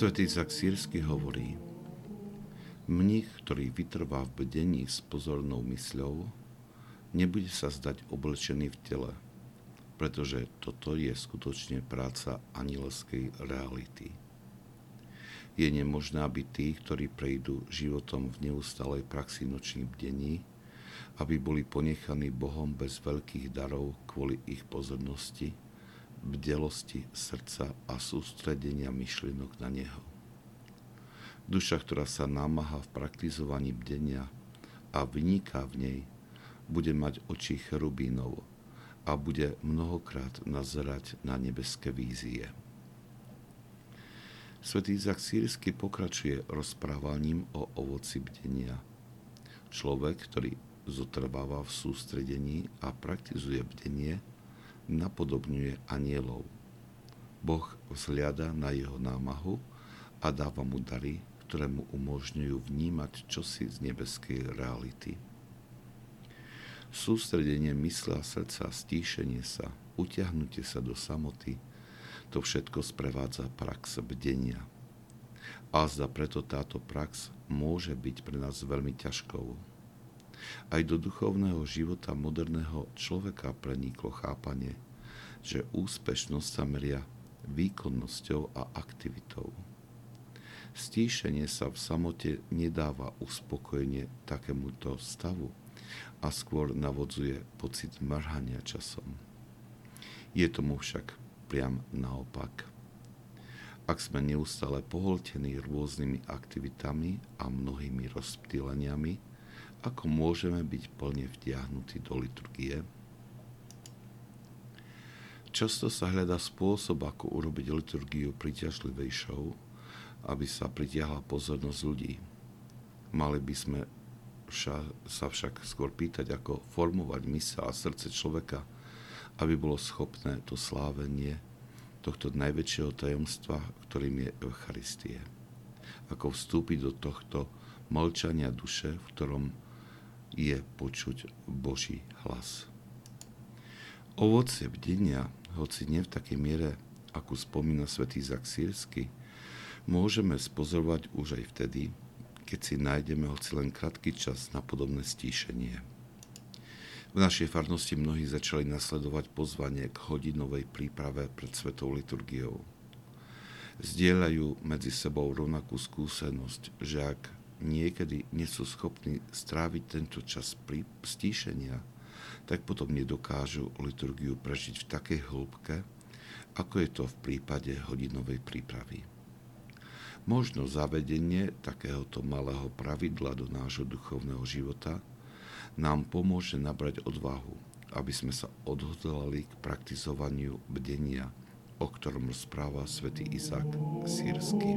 Svetý Izak Sírsky hovorí, mních, ktorý vytrvá v bdení s pozornou mysľou, nebude sa zdať oblečený v tele, pretože toto je skutočne práca anielskej reality. Je nemožné, aby tí, ktorí prejdú životom v neustalej praxi nočných bdení, aby boli ponechaní Bohom bez veľkých darov kvôli ich pozornosti, bdelosti srdca a sústredenia myšlienok na Neho. Duša, ktorá sa námaha v praktizovaní bdenia a vyniká v nej, bude mať oči cherubínov a bude mnohokrát nazerať na nebeské vízie. Svetý Izak Sírsky pokračuje rozprávaním o ovoci bdenia. Človek, ktorý zotrváva v sústredení a praktizuje bdenie, napodobňuje anielov. Boh vzhliada na jeho námahu a dáva mu dary, ktoré mu umožňujú vnímať čosi z nebeskej reality. Sústredenie mysle a srdca, stíšenie sa, utiahnutie sa do samoty – to všetko sprevádza prax bdenia. A zda preto táto prax môže byť pre nás veľmi ťažkou. Aj do duchovného života moderného človeka preniklo chápanie, že úspešnosť sa meria výkonnosťou a aktivitou. Stíšenie sa v samote nedáva uspokojenie takémuto stavu a skôr navodzuje pocit mrhania časom. Je tomu však priam naopak. Ak sme neustále poholtení rôznymi aktivitami a mnohými rozptýleniami, ako môžeme byť plne vtiahnutí do liturgie? Často sa hľadá spôsob, ako urobiť liturgiu priťažlivejšou, aby sa pritiahla pozornosť ľudí. Mali by sme sa však skôr pýtať, ako formovať mysel a srdce človeka, aby bolo schopné to slávenie tohto najväčšieho tajomstva, ktorým je Eucharistie. Ako vstúpiť do tohto molčania duše, v ktorom je počuť Boží hlas. Ovocie bdenia, hoci nie v takej miere, ako spomína svätý Zak môžeme spozorovať už aj vtedy, keď si nájdeme hoci len krátky čas na podobné stíšenie. V našej farnosti mnohí začali nasledovať pozvanie k hodinovej príprave pred svetou liturgiou. Zdieľajú medzi sebou rovnakú skúsenosť, že ak niekedy nie sú schopní stráviť tento čas pri stíšenia, tak potom nedokážu liturgiu prežiť v takej hĺbke, ako je to v prípade hodinovej prípravy. Možno zavedenie takéhoto malého pravidla do nášho duchovného života – nám pomôže nabrať odvahu, aby sme sa odhodlali k praktizovaniu bdenia, o ktorom rozpráva svätý Izák Sírsky.